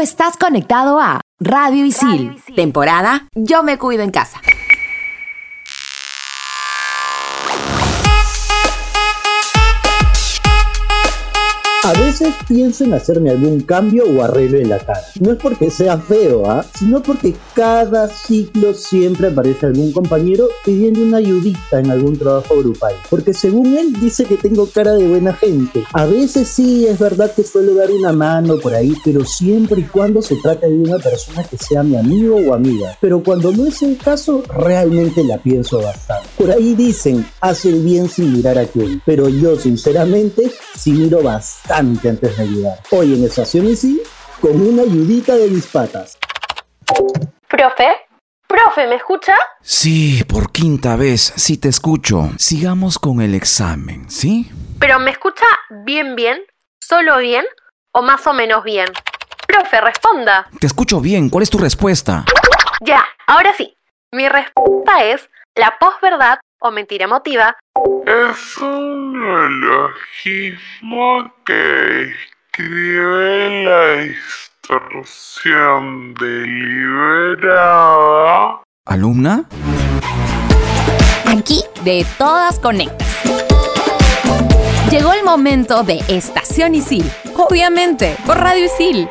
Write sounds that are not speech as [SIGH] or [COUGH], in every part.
estás conectado a Radio Isil, temporada Yo me cuido en casa. A veces pienso en hacerme algún cambio o arreglo en la cara. No es porque sea feo, ¿ah? sino porque cada ciclo siempre aparece algún compañero pidiendo una ayudita en algún trabajo grupal. Porque según él dice que tengo cara de buena gente. A veces sí es verdad que suelo dar una mano por ahí, pero siempre y cuando se trata de una persona que sea mi amigo o amiga. Pero cuando no es el caso, realmente la pienso bastante. Por ahí dicen, hace el bien sin mirar a quién. Pero yo sinceramente sí miro bastante antes de ayudar. Hoy en Estación y sí, con una ayudita de mis patas. ¿Profe? ¿Profe, me escucha? Sí, por quinta vez, sí te escucho. Sigamos con el examen, ¿sí? ¿Pero me escucha bien, bien? ¿Solo bien? ¿O más o menos bien? Profe, responda. Te escucho bien, ¿cuál es tu respuesta? Ya, ahora sí. Mi respuesta es la posverdad o mentira emotiva es un neologismo que escribe la distorsión deliberada. ¿Alumna? Aquí de todas conectas. Llegó el momento de Estación Isil, obviamente por Radio Isil.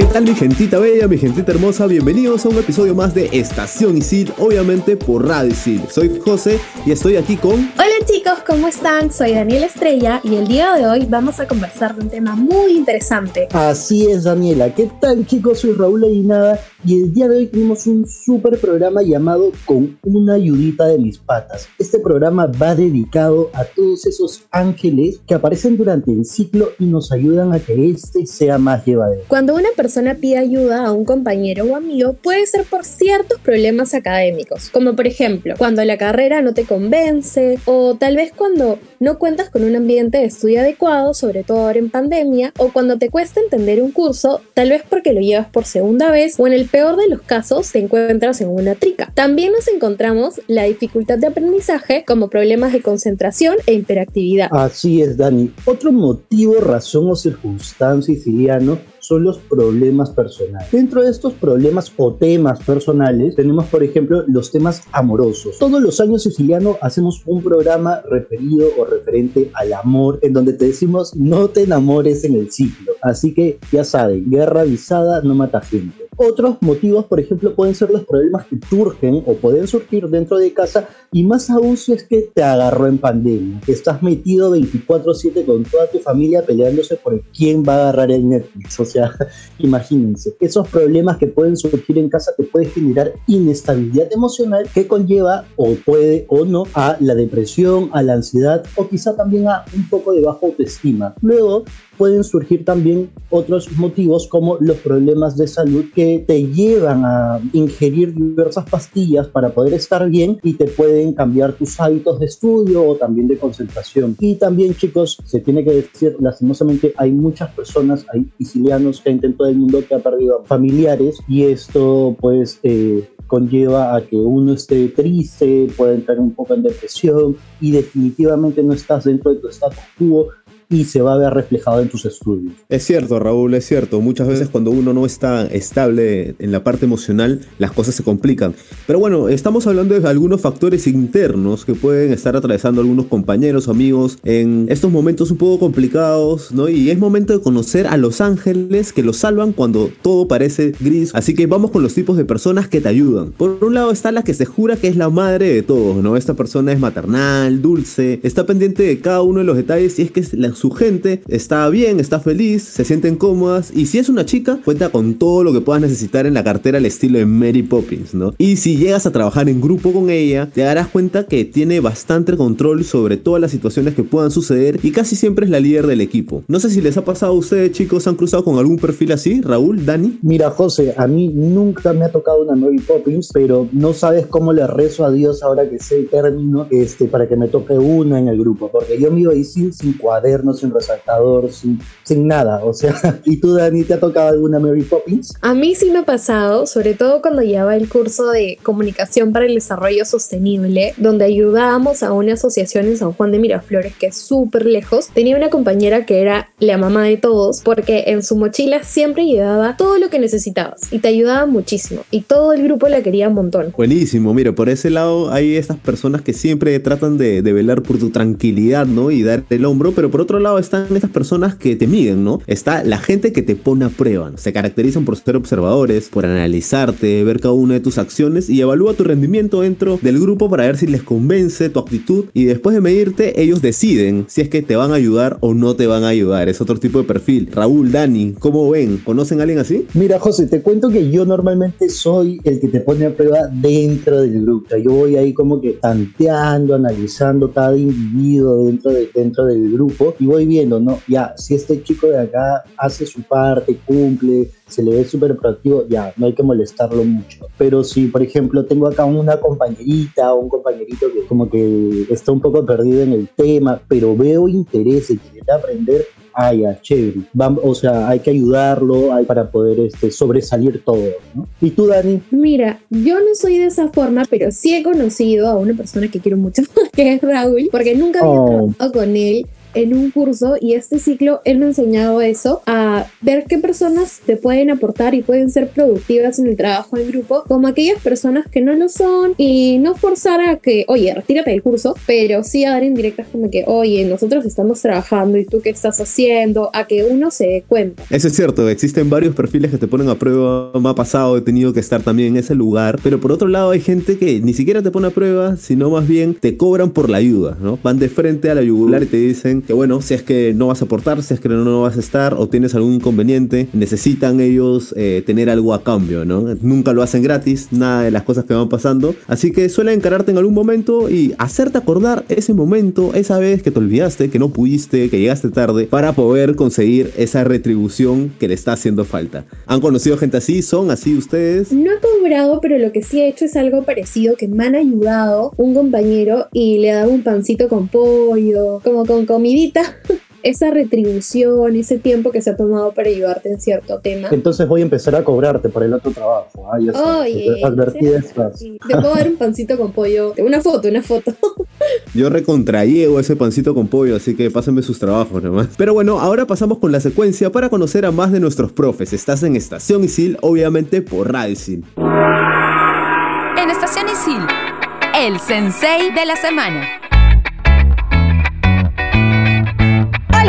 ¿Qué tal mi gentita bella, mi gentita hermosa? Bienvenidos a un episodio más de Estación Isil, obviamente por Radio Isil. Soy José y estoy aquí con... Hola chicos, ¿cómo están? Soy Daniela Estrella y el día de hoy vamos a conversar de un tema muy interesante. Así es Daniela, ¿qué tal chicos? Soy Raúl Aguinada y el día de hoy tenemos un súper programa llamado Con una ayudita de mis patas. Este programa va dedicado a todos esos ángeles que aparecen durante el ciclo y nos ayudan a que este sea más llevadero. Cuando una persona persona pide ayuda a un compañero o amigo puede ser por ciertos problemas académicos, como por ejemplo cuando la carrera no te convence o tal vez cuando no cuentas con un ambiente de estudio adecuado, sobre todo ahora en pandemia, o cuando te cuesta entender un curso, tal vez porque lo llevas por segunda vez o en el peor de los casos te encuentras en una trica. También nos encontramos la dificultad de aprendizaje como problemas de concentración e hiperactividad. Así es, Dani. Otro motivo, razón o circunstancia siciliano son los problemas personales. Dentro de estos problemas o temas personales tenemos, por ejemplo, los temas amorosos. Todos los años siciliano hacemos un programa referido o referente al amor en donde te decimos no te enamores en el ciclo. Así que ya saben, guerra avisada no mata gente. Otros motivos, por ejemplo, pueden ser los problemas que surgen o pueden surgir dentro de casa y más aún si es que te agarró en pandemia, que estás metido 24/7 con toda tu familia peleándose por quién va a agarrar el Netflix. O sea, [LAUGHS] imagínense, esos problemas que pueden surgir en casa te pueden generar inestabilidad emocional que conlleva o puede o no a la depresión, a la ansiedad o quizá también a un poco de baja autoestima. Luego, pueden surgir también otros motivos como los problemas de salud que te llevan a ingerir diversas pastillas para poder estar bien y te pueden cambiar tus hábitos de estudio o también de concentración. Y también chicos, se tiene que decir, lastimosamente hay muchas personas, hay sicilianos, gente en todo el mundo que ha perdido familiares y esto pues... Eh, conlleva a que uno esté triste, puede entrar un poco en depresión y definitivamente no estás dentro de tu status quo y se va a ver reflejado en tus estudios. Es cierto, Raúl, es cierto. Muchas veces cuando uno no está estable en la parte emocional, las cosas se complican. Pero bueno, estamos hablando de algunos factores internos que pueden estar atravesando algunos compañeros, amigos, en estos momentos un poco complicados, ¿no? Y es momento de conocer a los ángeles que los salvan cuando todo parece gris. Así que vamos con los tipos de personas que te ayudan. Por un lado está la que se jura que es la madre de todos, ¿no? Esta persona es maternal, dulce, está pendiente de cada uno de los detalles y es que la su gente está bien, está feliz, se sienten cómodas y si es una chica, cuenta con todo lo que puedas necesitar en la cartera al estilo de Mary Poppins, ¿no? Y si llegas a trabajar en grupo con ella, te darás cuenta que tiene bastante control sobre todas las situaciones que puedan suceder y casi siempre es la líder del equipo. No sé si les ha pasado a ustedes, chicos, han cruzado con algún perfil así, Raúl, Dani. Mira, José, a mí nunca me ha tocado una Mary Poppins, pero no sabes cómo le rezo a Dios ahora que sé el término este, para que me toque una en el grupo, porque yo me iba a ir sin cuaderno cuaderno, sin resaltador, sin, sin nada. O sea, [LAUGHS] ¿y tú, Dani, te ha tocado alguna Mary Poppins? A mí sí me ha pasado, sobre todo cuando llevaba el curso de comunicación para el desarrollo sostenible, donde ayudábamos a una asociación en San Juan de Miraflores que es súper lejos. Tenía una compañera que era la mamá de todos, porque en su mochila siempre llevaba todo lo que necesitabas y te ayudaba muchísimo. Y todo el grupo la quería un montón. Buenísimo, mira, por ese lado hay estas personas que siempre tratan de, de velar por tu tranquilidad, ¿no? Y darte el hombro, pero por otro lado están estas personas que te miden, ¿no? Está la gente que te pone a prueba, ¿no? se caracterizan por ser observadores, por analizarte, ver cada una de tus acciones y evalúa tu rendimiento dentro del grupo para ver si les convence tu actitud y después de medirte ellos deciden si es que te van a ayudar o no te van a ayudar. Es otro tipo de perfil. Raúl, Dani, ¿cómo ven? ¿Conocen a alguien así? Mira, José, te cuento que yo normalmente soy el que te pone a prueba dentro del grupo. O sea, yo voy ahí como que tanteando, analizando cada individuo dentro, de, dentro del grupo y voy viendo, ¿no? Ya, si este chico de acá hace su parte, cumple, se le ve súper proactivo, ya, no hay que molestarlo mucho. Pero si, por ejemplo, tengo acá una compañerita o un compañerito que como que está un poco perdido en el tema, pero veo interés y quiere aprender, ah, ya, chévere. O sea, hay que ayudarlo hay para poder este, sobresalir todo, ¿no? ¿Y tú, Dani? Mira, yo no soy de esa forma, pero sí he conocido a una persona que quiero mucho, [LAUGHS] que es Raúl, porque nunca había Oh. trabajado con él en un curso y este ciclo él me ha enseñado eso, a ver qué personas te pueden aportar y pueden ser productivas en el trabajo en grupo, como aquellas personas que no lo son y no forzar a que, oye, retírate del curso, pero sí a dar indirectas como que, oye, nosotros estamos trabajando y tú qué estás haciendo, a que uno se dé cuenta. Eso es cierto, existen varios perfiles que te ponen a prueba. Me ha pasado, he tenido que estar también en ese lugar. Pero por otro lado, hay gente que ni siquiera te pone a prueba, sino más bien te cobran por la ayuda, ¿no? Van de frente a la yugular y te dicen que, bueno, si es que no vas a aportar, si es que no, vas a estar o tienes algún inconveniente, necesitan ellos eh, tener algo a cambio, ¿no? Nunca lo hacen gratis, nada de las cosas que van pasando. Así que suelen encararte en algún momento y hacerte acordar ese momento, esa vez que te olvidaste, que no pudiste, que llegaste tarde, para poder conseguir esa retribución que le está haciendo falta. ¿Han conocido gente así? ¿Son así ustedes? No he cobrado, pero lo que sí he hecho es algo parecido, que me han ayudado un compañero y le he dado un pancito con pollo, como con comidita. [LAUGHS] Esa retribución, ese tiempo que se ha tomado para ayudarte en cierto tema. Entonces voy a empezar a cobrarte por el otro trabajo. Ah, ya. Oye, sí, sí. te puedo dar un pancito con pollo. Una foto, una foto. [LAUGHS] Yo recontrayego ese pancito con pollo, así que pásenme sus trabajos nomás. Pero bueno, ahora pasamos con la secuencia para conocer a más de nuestros profes. Estás en Estación Isil, obviamente por Radio Isil. En Estación Isil, el sensei de la semana.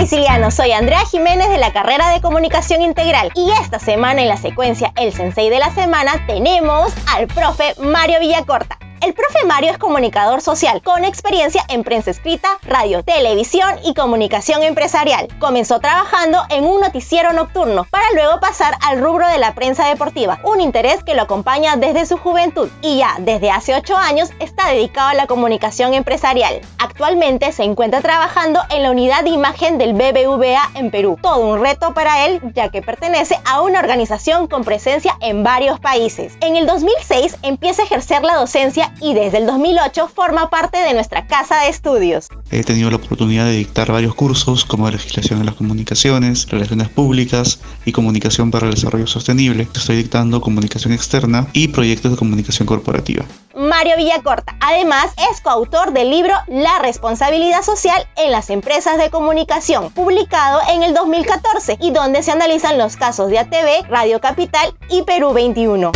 Siciliano, soy Andrea Jiménez de la carrera de Comunicación Integral y esta semana en la secuencia El Sensei de la Semana tenemos al profe Mario Villacorta. El profe Mario es comunicador social con experiencia en prensa escrita, radio, televisión y comunicación empresarial. Comenzó trabajando en un noticiero nocturno para luego pasar al rubro de la prensa deportiva, un interés que lo acompaña desde su juventud y ya desde hace 8 años está dedicado a la comunicación empresarial. Actualmente se encuentra trabajando en la unidad de imagen del BBVA en Perú. Todo un reto para él ya que pertenece a una organización con presencia en varios países. En el 2006 empieza a ejercer la docencia y desde el 2008 forma parte de nuestra casa de estudios. He tenido la oportunidad de dictar varios cursos como legislación en las comunicaciones, relaciones públicas y comunicación para el desarrollo sostenible. Estoy dictando comunicación externa y proyectos de comunicación corporativa. Mario Villacorta. Además, es coautor del libro La responsabilidad social en las empresas de comunicación, publicado en el 2014 y donde se analizan los casos de ATV, Radio Capital y Perú 21.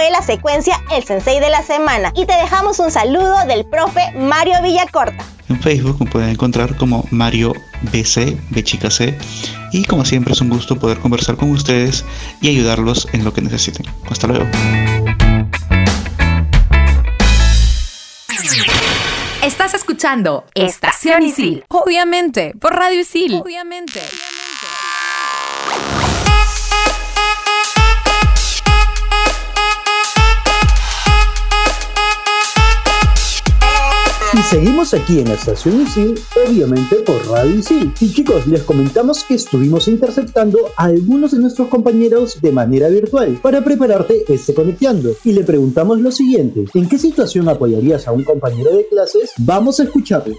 Fue la secuencia El Sensei de la Semana y te dejamos un saludo del profe Mario Villacorta. En Facebook me pueden encontrar como Mario BC, B chica C. Y como siempre es un gusto poder conversar con ustedes y ayudarlos en lo que necesiten. Hasta luego. Estás escuchando Estación Isil. Obviamente, por Radio Isil. Obviamente. Seguimos aquí en la estación Isil, obviamente por Radio Isil. Y chicos, les comentamos que estuvimos interceptando a algunos de nuestros compañeros de manera virtual para prepararte este conectando. Y le preguntamos lo siguiente, ¿en qué situación apoyarías a un compañero de clases? Vamos a escucharlo.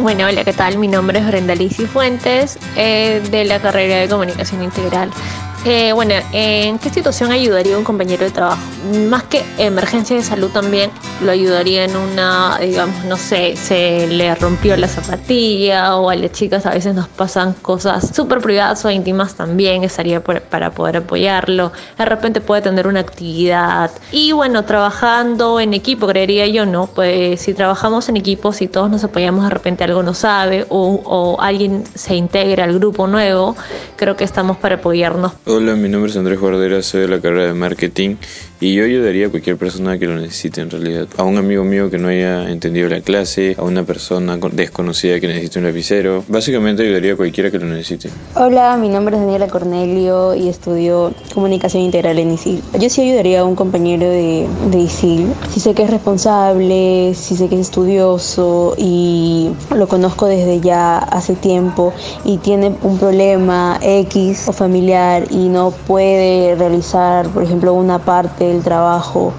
Bueno, hola, ¿qué tal? Mi nombre es Brenda Lisi Fuentes, eh, de la carrera de Comunicación Integral. Eh, bueno, ¿en qué situación ayudaría un compañero de trabajo? Más que emergencia de salud también, lo ayudaría en una, digamos, no sé, se le rompió la zapatilla o a las chicas a veces nos pasan cosas súper privadas o íntimas también, estaría para poder apoyarlo. De repente puede tener una actividad. Y bueno, trabajando en equipo, creería yo, ¿no? Pues si trabajamos en equipo, si todos nos apoyamos, de repente algo no sabe o, o alguien se integra al grupo nuevo, creo que estamos para apoyarnos. Hola, mi nombre es Andrés Guardera, soy de la carrera de marketing y yo ayudaría a cualquier persona que lo necesite en realidad. A un amigo mío que no haya entendido la clase, a una persona desconocida que necesite un lapicero. Básicamente ayudaría a cualquiera que lo necesite. Hola, mi nombre es Daniela Cornelio y estudio comunicación integral en ISIL. Yo sí ayudaría a un compañero de, de ISIL. Si sé que es responsable, si sé que es estudioso y lo conozco desde ya hace tiempo y tiene un problema X o familiar y no puede realizar, por ejemplo, una parte el trabajo.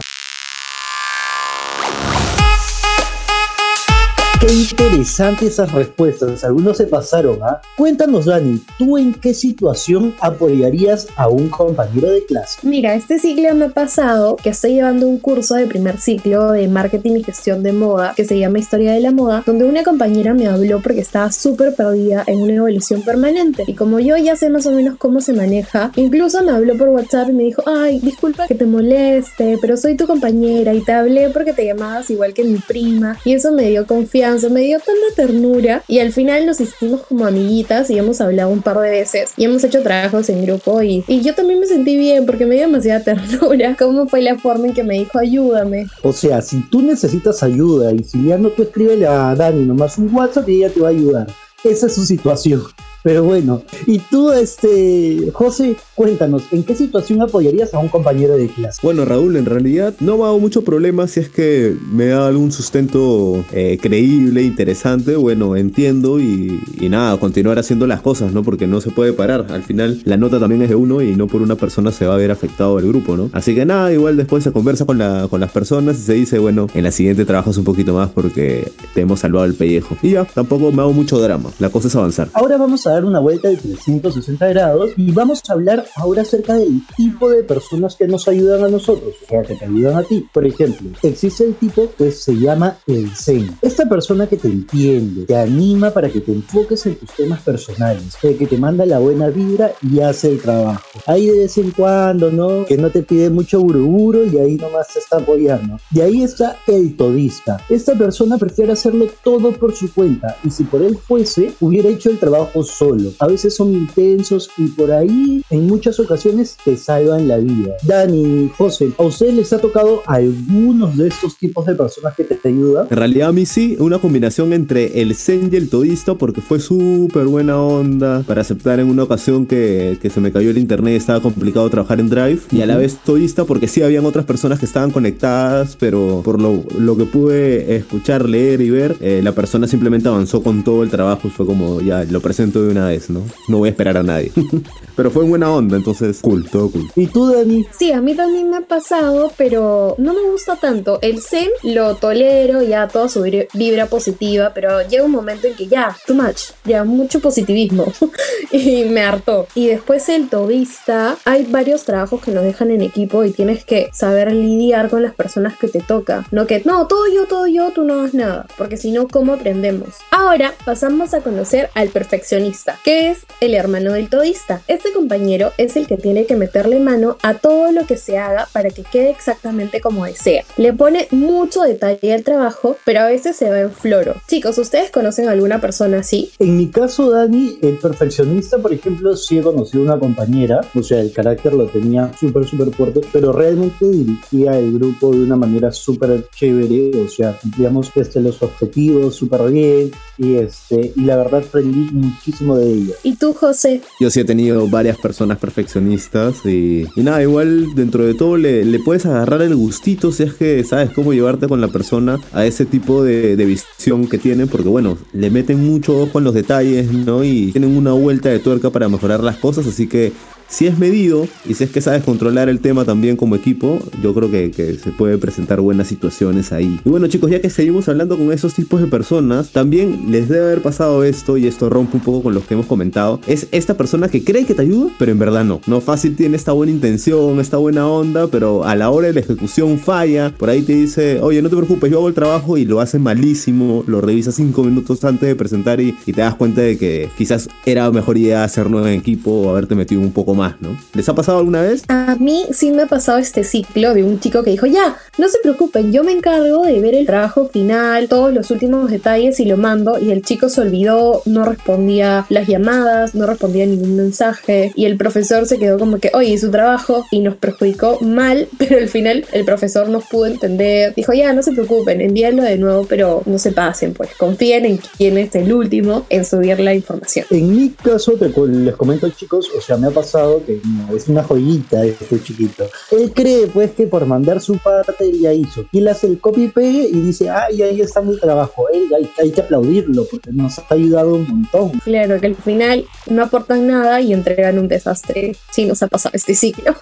Qué interesantes esas respuestas, algunos se pasaron, ¿ah? Cuéntanos, Dani, ¿tú en qué situación apoyarías a un compañero de clase? Mira, este ciclo me ha pasado que estoy llevando un curso de primer ciclo de marketing y gestión de moda que se llama Historia de la Moda, donde una compañera me habló porque estaba súper perdida en una evolución permanente. Y como yo ya sé más o menos cómo se maneja, incluso me habló por WhatsApp y me dijo, ay, disculpa que te moleste, pero soy tu compañera y te hablé porque te llamabas igual que mi prima. Y eso me dio confianza me dio tanta ternura y al final nos hicimos como amiguitas y hemos hablado un par de veces y hemos hecho trabajos en grupo y, y yo también me sentí bien porque me dio demasiada [LAUGHS] ternura. ¿Cómo fue la forma en que me dijo ayúdame? O sea, si tú necesitas ayuda y si ya no tú escríbele a Dani nomás un WhatsApp y ella te va a ayudar. Esa es su situación. Pero bueno, y tú, este, José, cuéntanos, ¿en qué situación apoyarías a un compañero de clase? Bueno, Raúl, en realidad no me hago mucho problema si es que me da algún sustento eh, creíble, interesante. Bueno, entiendo y, y, nada, continuar haciendo las cosas, ¿no? Porque no se puede parar. Al final, la nota también es de uno y no por una persona se va a ver afectado el grupo, ¿no? Así que nada, igual después se conversa con, la, con las personas y se dice, bueno, en la siguiente trabajas un poquito más porque te hemos salvado el pellejo. Y ya, tampoco me hago mucho drama. La cosa es avanzar. Ahora vamos a dar una vuelta de 360 grados y vamos a hablar ahora acerca del tipo de personas que nos ayudan a nosotros, o sea, que te ayudan a ti. Por ejemplo, existe el tipo que se llama el Zen. Esta persona que te entiende, te anima para que te enfoques en tus temas personales, que te manda la buena vibra y hace el trabajo. Ahí de vez en cuando, ¿no? Que no te pide mucho buruburo y ahí nomás te está apoyando. Y ahí está el todista. Esta persona prefiere hacerlo todo por su cuenta y si por él fuese, hubiera hecho el trabajo solo a veces son intensos y por ahí en muchas ocasiones te salvan la vida. Dani, José, ¿a ustedes les ha tocado algunos de estos tipos de personas que te, ayudan? En realidad a mí sí, una combinación entre el zen y el todista porque fue súper buena onda para aceptar en una ocasión que, que, se me cayó el internet y estaba complicado trabajar en Drive y a la vez todista porque sí habían otras personas que estaban conectadas pero por lo, lo que pude escuchar, leer y ver, eh, la persona simplemente avanzó con todo el trabajo y fue como ya lo presento de una vez. ¿no? No voy a esperar a nadie. [LAUGHS] pero fue buena onda, entonces cool, todo cool. ¿Y tú, Dani? Sí, a mí también me ha pasado, pero no me gusta tanto. El Zen lo tolero, ya toda su vibra positiva, pero llega un momento en que ya, too much, ya mucho positivismo [LAUGHS] y me hartó. Y después el todista, hay varios trabajos que nos dejan en equipo y tienes que saber lidiar con las personas que te toca. No que, no, todo yo, todo yo, tú no hagas nada, porque si no, ¿cómo aprendemos? Ahora pasamos a conocer al perfeccionista, que es el hermano del todista. Este compañero es el que tiene que meterle mano a todo lo que se haga para que quede exactamente como desea. Le pone mucho detalle al trabajo, pero a veces se va en floro. Chicos, ¿ustedes conocen a alguna persona así? En mi caso, Dani, el perfeccionista, por ejemplo, sí he conocido una compañera, o sea, el carácter lo tenía súper, súper fuerte, pero realmente dirigía el grupo de una manera súper chévere, o sea, cumplíamos este, los objetivos súper bien y, este, y la verdad aprendí muchísimo de ella. ¿Y tú, José? Yo sí he tenido varias personas perfeccionistas y, nada, igual dentro de todo le, puedes agarrar el gustito si es que sabes cómo llevarte con la persona a ese tipo de, de visión que tienen, porque bueno, le meten mucho ojo en los detalles, ¿no? Y tienen una vuelta de tuerca para mejorar las cosas, así que si es medido y si es que sabes controlar el tema también como equipo, yo creo que, se puede presentar buenas situaciones ahí. Y bueno chicos, ya que seguimos hablando con esos tipos de personas, también les debe haber pasado esto y esto rompe un poco con lo que hemos comentado. Es esta persona que cree que te ayuda, pero en verdad no. No fácil tiene esta buena intención, esta buena onda, pero a la hora de la ejecución falla. Por ahí te dice, oye, no te preocupes, yo hago el trabajo y lo hace malísimo. Lo revisas cinco minutos antes de presentar y, y te das cuenta de que quizás era mejor idea hacerlo en equipo o haberte metido un poco más, ¿no? ¿Les ha pasado alguna vez? A mí sí me ha pasado este ciclo de un chico que dijo, ya, no se preocupen, yo me encargo de ver el trabajo final, todos los últimos detalles y lo mando. Y el chico se olvidó, no respondía las llamadas, no respondía ningún mensaje. Y el profesor se quedó como que, oye, su trabajo y nos perjudicó mal, [LAUGHS] pero al final el profesor nos pudo entender. Dijo, ya, no se preocupen, envíenlo de nuevo, pero no se pasen, pues confíen en quién es el último en subir la información. En mi caso, te, les comento chicos, o sea, me ha pasado que no, es una joyita este chiquito. Él cree pues que por mandar su parte él ya hizo. Y él hace el copy pegue y dice, ay, ahí está mi trabajo. Él, hay, hay, que aplaudirlo porque nos ha ayudado un montón. Claro, que al final no aportan nada y entregan un desastre. Sí, nos ha pasado este ciclo.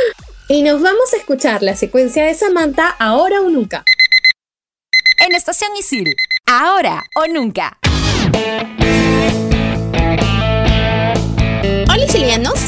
[LAUGHS] y nos vamos a escuchar la secuencia de Samantha ahora o nunca. En Estación Isil, ahora o nunca.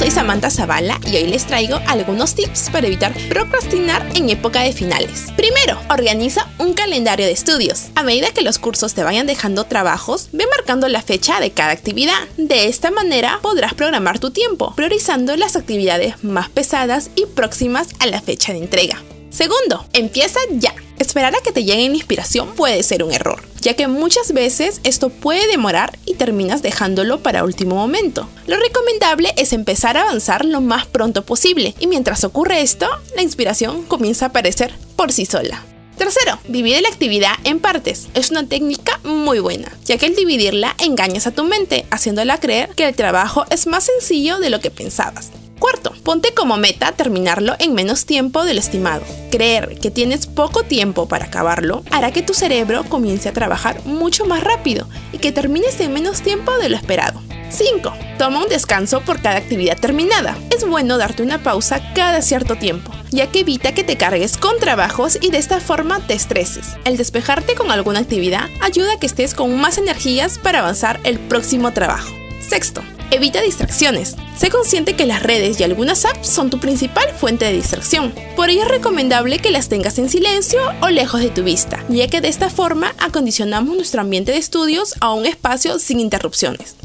Soy Samantha Zavala y hoy les traigo algunos tips para evitar procrastinar en época de finales. Primero, organiza un calendario de estudios. A medida que los cursos te vayan dejando trabajos, ve marcando la fecha de cada actividad. De esta manera podrás programar tu tiempo, priorizando las actividades más pesadas y próximas a la fecha de entrega. Segundo, empieza ya. Esperar a que te llegue la inspiración puede ser un error, ya que muchas veces esto puede demorar y terminas dejándolo para último momento. Lo recomendable es empezar a avanzar lo más pronto posible y mientras ocurre esto, la inspiración comienza a aparecer por sí sola. Tercero, divide la actividad en partes. Es una técnica muy buena, ya que al dividirla engañas a tu mente, haciéndola creer que el trabajo es más sencillo de lo que pensabas. Cuarto, ponte como meta terminarlo en menos tiempo de lo estimado. Creer que tienes poco tiempo para acabarlo hará que tu cerebro comience a trabajar mucho más rápido y que termines en menos tiempo de lo esperado. 5. Toma un descanso por cada actividad terminada. Es bueno darte una pausa cada cierto tiempo, ya que evita que te cargues con trabajos y de esta forma te estreses. El despejarte con alguna actividad ayuda a que estés con más energías para avanzar el próximo trabajo. Sexto, evita distracciones. Sé consciente que las redes y algunas apps son tu principal fuente de distracción. Por ello es recomendable que las tengas en silencio o lejos de tu vista, ya que de esta forma acondicionamos nuestro ambiente de estudios a un espacio sin interrupciones.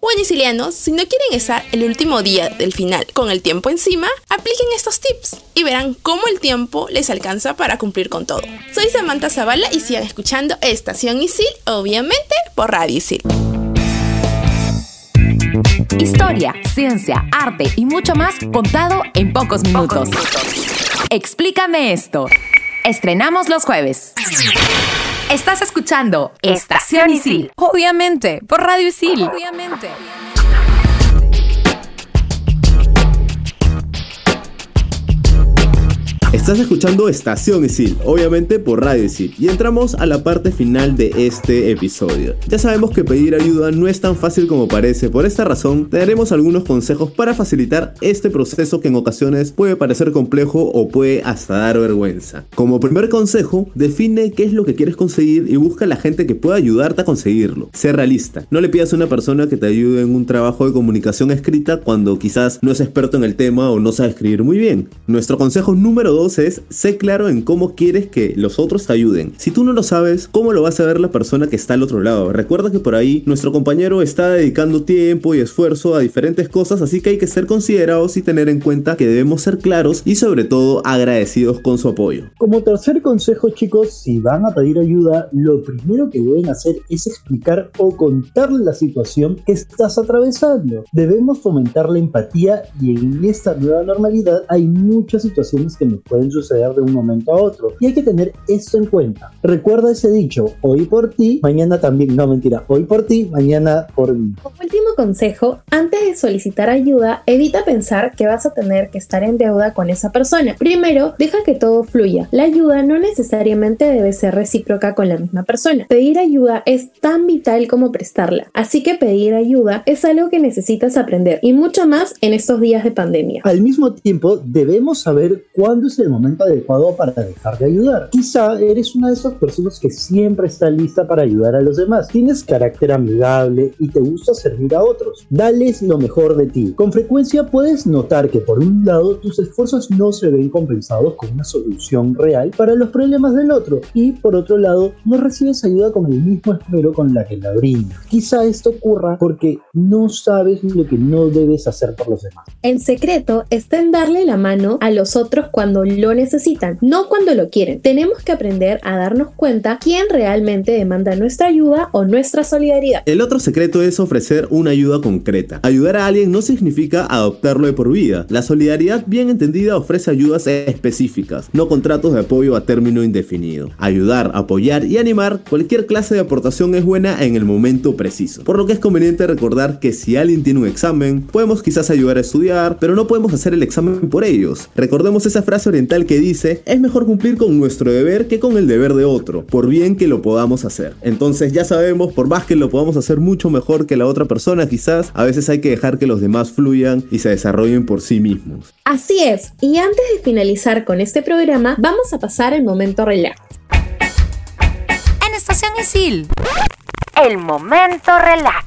Bueno, sicilianos, si no quieren estar el último día del final con el tiempo encima, apliquen estos tips y verán cómo el tiempo les alcanza para cumplir con todo. Soy Samantha Zavala y sigan escuchando Estación Isil, obviamente por Radio Isil. Historia, ciencia, arte y mucho más contado en pocos minutos. Explícame esto. Estrenamos los jueves. Estás escuchando Estación Isil. Obviamente, por Radio Isil. Obviamente. Estás escuchando Estación Isil, obviamente por Radio Isil, y entramos a la parte final de este episodio. Ya sabemos que pedir ayuda no es tan fácil como parece, por esta razón te daremos algunos consejos para facilitar este proceso que en ocasiones puede parecer complejo o puede hasta dar vergüenza. Como primer consejo, define qué es lo que quieres conseguir y busca a la gente que pueda ayudarte a conseguirlo. Sé realista, no le pidas a una persona que te ayude en un trabajo de comunicación escrita cuando quizás no es experto en el tema o no sabe escribir muy bien. Nuestro consejo número 2 es, sé claro en cómo quieres que los otros te ayuden. Si tú no lo sabes, ¿cómo lo va a saber la persona que está al otro lado? Recuerda que por ahí nuestro compañero está dedicando tiempo y esfuerzo a diferentes cosas, así que hay que ser considerados y tener en cuenta que debemos ser claros y sobre todo agradecidos con su apoyo. Como tercer consejo chicos, si van a pedir ayuda, lo primero que deben hacer es explicar o contar la situación que estás atravesando. Debemos fomentar la empatía y en esta nueva normalidad hay muchas situaciones que nos pueden suceder de un momento a otro. Y hay que tener esto en cuenta. Recuerda ese dicho, hoy por ti, mañana también, no mentira, hoy por ti, mañana por mí. Como último consejo, antes de solicitar ayuda, evita pensar que vas a tener que estar en deuda con esa persona. Primero, deja que todo fluya. La ayuda no necesariamente debe ser recíproca con la misma persona. Pedir ayuda es tan vital como prestarla. Así que pedir ayuda es algo que necesitas aprender y mucho más en estos días de pandemia. Al mismo tiempo, debemos saber cuándo es el momento adecuado para dejar de ayudar. Quizá eres una de esas personas que siempre está lista para ayudar a los demás. Tienes carácter amigable y te gusta servir a otros. Dales lo mejor de ti. Con frecuencia puedes notar que por un lado tus esfuerzos no se ven compensados con una solución real para los problemas del otro y por otro lado no recibes ayuda con el mismo esmero con la que la brindas. Quizá esto ocurra porque no sabes lo que no debes hacer por los demás. El secreto está en darle la mano a los otros cuando lo necesitan, no cuando lo quieren. Tenemos que aprender a darnos cuenta quién realmente demanda nuestra ayuda o nuestra solidaridad. El otro secreto es ofrecer una ayuda concreta. Ayudar a alguien no significa adoptarlo de por vida. La solidaridad bien entendida ofrece ayudas específicas, no contratos de apoyo a término indefinido. Ayudar, apoyar y animar, cualquier clase de aportación es buena en el momento preciso. Por lo que es conveniente recordar que si alguien tiene un examen, podemos quizás ayudar a estudiar, pero no podemos hacer el examen por ellos. Recordemos esa frase que dice, es mejor cumplir con nuestro deber que con el deber de otro, por bien que lo podamos hacer. Entonces ya sabemos, por más que lo podamos hacer mucho mejor que la otra persona, quizás a veces hay que dejar que los demás fluyan y se desarrollen por sí mismos. Así es, y antes de finalizar con este programa, vamos a pasar el momento relax. En Estación Isil. El momento relax.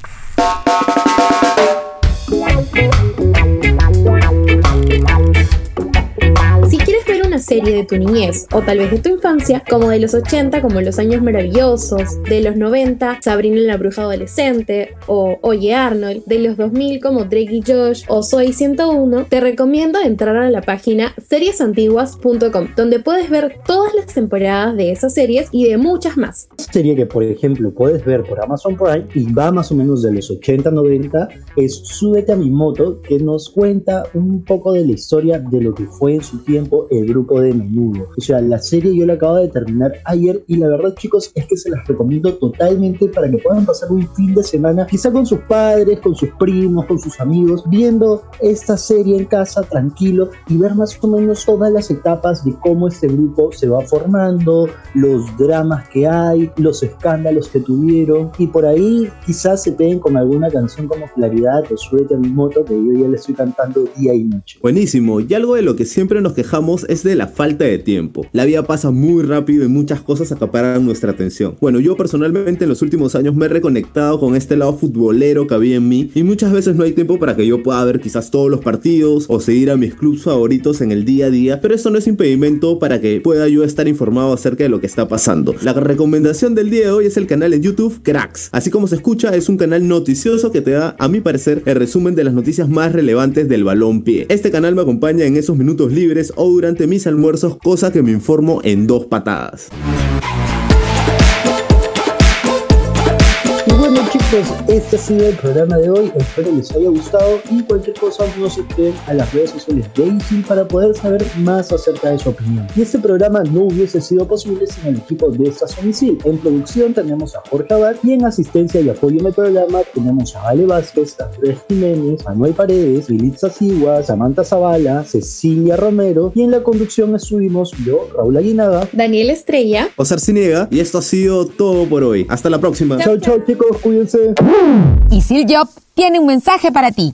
Serie de tu niñez o tal vez de tu infancia, como de los 80 como Los Años Maravillosos, de los 90 Sabrina la Bruja Adolescente o Oye Arnold, de los 2000 como Drake y Josh o Soy 101, te recomiendo entrar a la página seriesantiguas.com donde puedes ver todas las temporadas de esas series y de muchas más. Serie que por ejemplo puedes ver por Amazon Prime y va más o menos de los 80-90 es Súbete a mi moto que nos cuenta un poco de la historia de lo que fue en su tiempo el grupo de menudo. O sea, la serie yo la acabo de terminar ayer y la verdad chicos es que se las recomiendo totalmente para que puedan pasar un fin de semana quizá con sus padres, con sus primos, con sus amigos, viendo esta serie en casa tranquilo y ver más o menos todas las etapas de cómo este grupo se va formando, los dramas que hay, los escándalos que tuvieron y por ahí quizás se peguen con alguna canción como Claridad o Suete a mi moto que yo ya le estoy cantando día y noche. Buenísimo, y algo de lo que siempre nos quejamos es de la falta de tiempo. La vida pasa muy rápido y muchas cosas acaparan nuestra atención. Bueno, yo personalmente en los últimos años me he reconectado con este lado futbolero que había en mí y muchas veces no hay tiempo para que yo pueda ver quizás todos los partidos o seguir a mis clubes favoritos en el día a día, pero eso no es impedimento para que pueda yo estar informado acerca de lo que está pasando. La recomendación del día de hoy es el canal en YouTube Cracks. Así como se escucha, es un canal noticioso que te da, a mi parecer, el resumen de las noticias más relevantes del balón pie. Este canal me acompaña en esos minutos libres o durante mis almuerzos, cosa que me informo en dos patadas. Chicos, este ha sido el programa de hoy, espero les haya gustado y cualquier cosa no se queden a las redes sociales de Isil para poder saber más acerca de su opinión. Y este programa no hubiese sido posible sin el equipo de Estación Isil. En producción tenemos a Jorge Abad y en asistencia y apoyo en el programa tenemos a Ale Vázquez, Andrés Jiménez, Manuel Paredes, Lilitza Sigua, Samantha Zavala, Cecilia Romero y en la conducción estuvimos yo, Raúl Aguinaga, Daniel Estrella, Osar Cinega y esto ha sido todo por hoy. Hasta la próxima. Chao, chao chicos, cuídense. Isil Job tiene un mensaje para ti.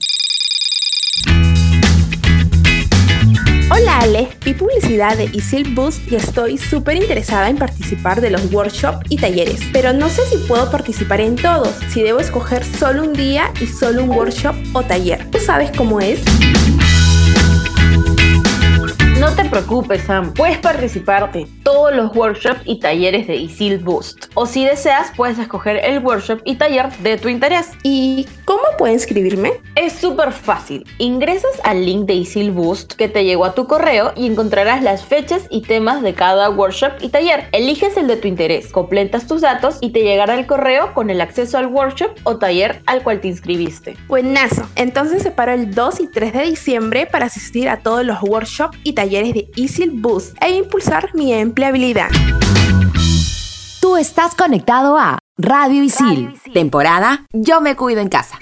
Hola Ale, vi publicidad de Isil Boost y estoy súper interesada en participar de los workshops y talleres, pero no sé si puedo participar en todos, si debo escoger solo un día y solo un workshop o taller. ¿Tú sabes cómo es? No te preocupes, Sam. Puedes participar de todos los workshops y talleres de Isil Boost. O si deseas, puedes escoger el workshop y taller de tu interés. ¿Y cómo puedo inscribirme? Es súper fácil. Ingresas al link de Isil Boost que te llegó a tu correo y encontrarás las fechas y temas de cada workshop y taller. Eliges el de tu interés, completas tus datos y te llegará el correo con el acceso al workshop o taller al cual te inscribiste. Buenazo. Entonces separo el 2 y 3 de diciembre para asistir a todos los workshops y talleres talleres de Isil Boost e impulsar mi empleabilidad. Tú estás conectado a Radio Isil, temporada Yo me cuido en casa.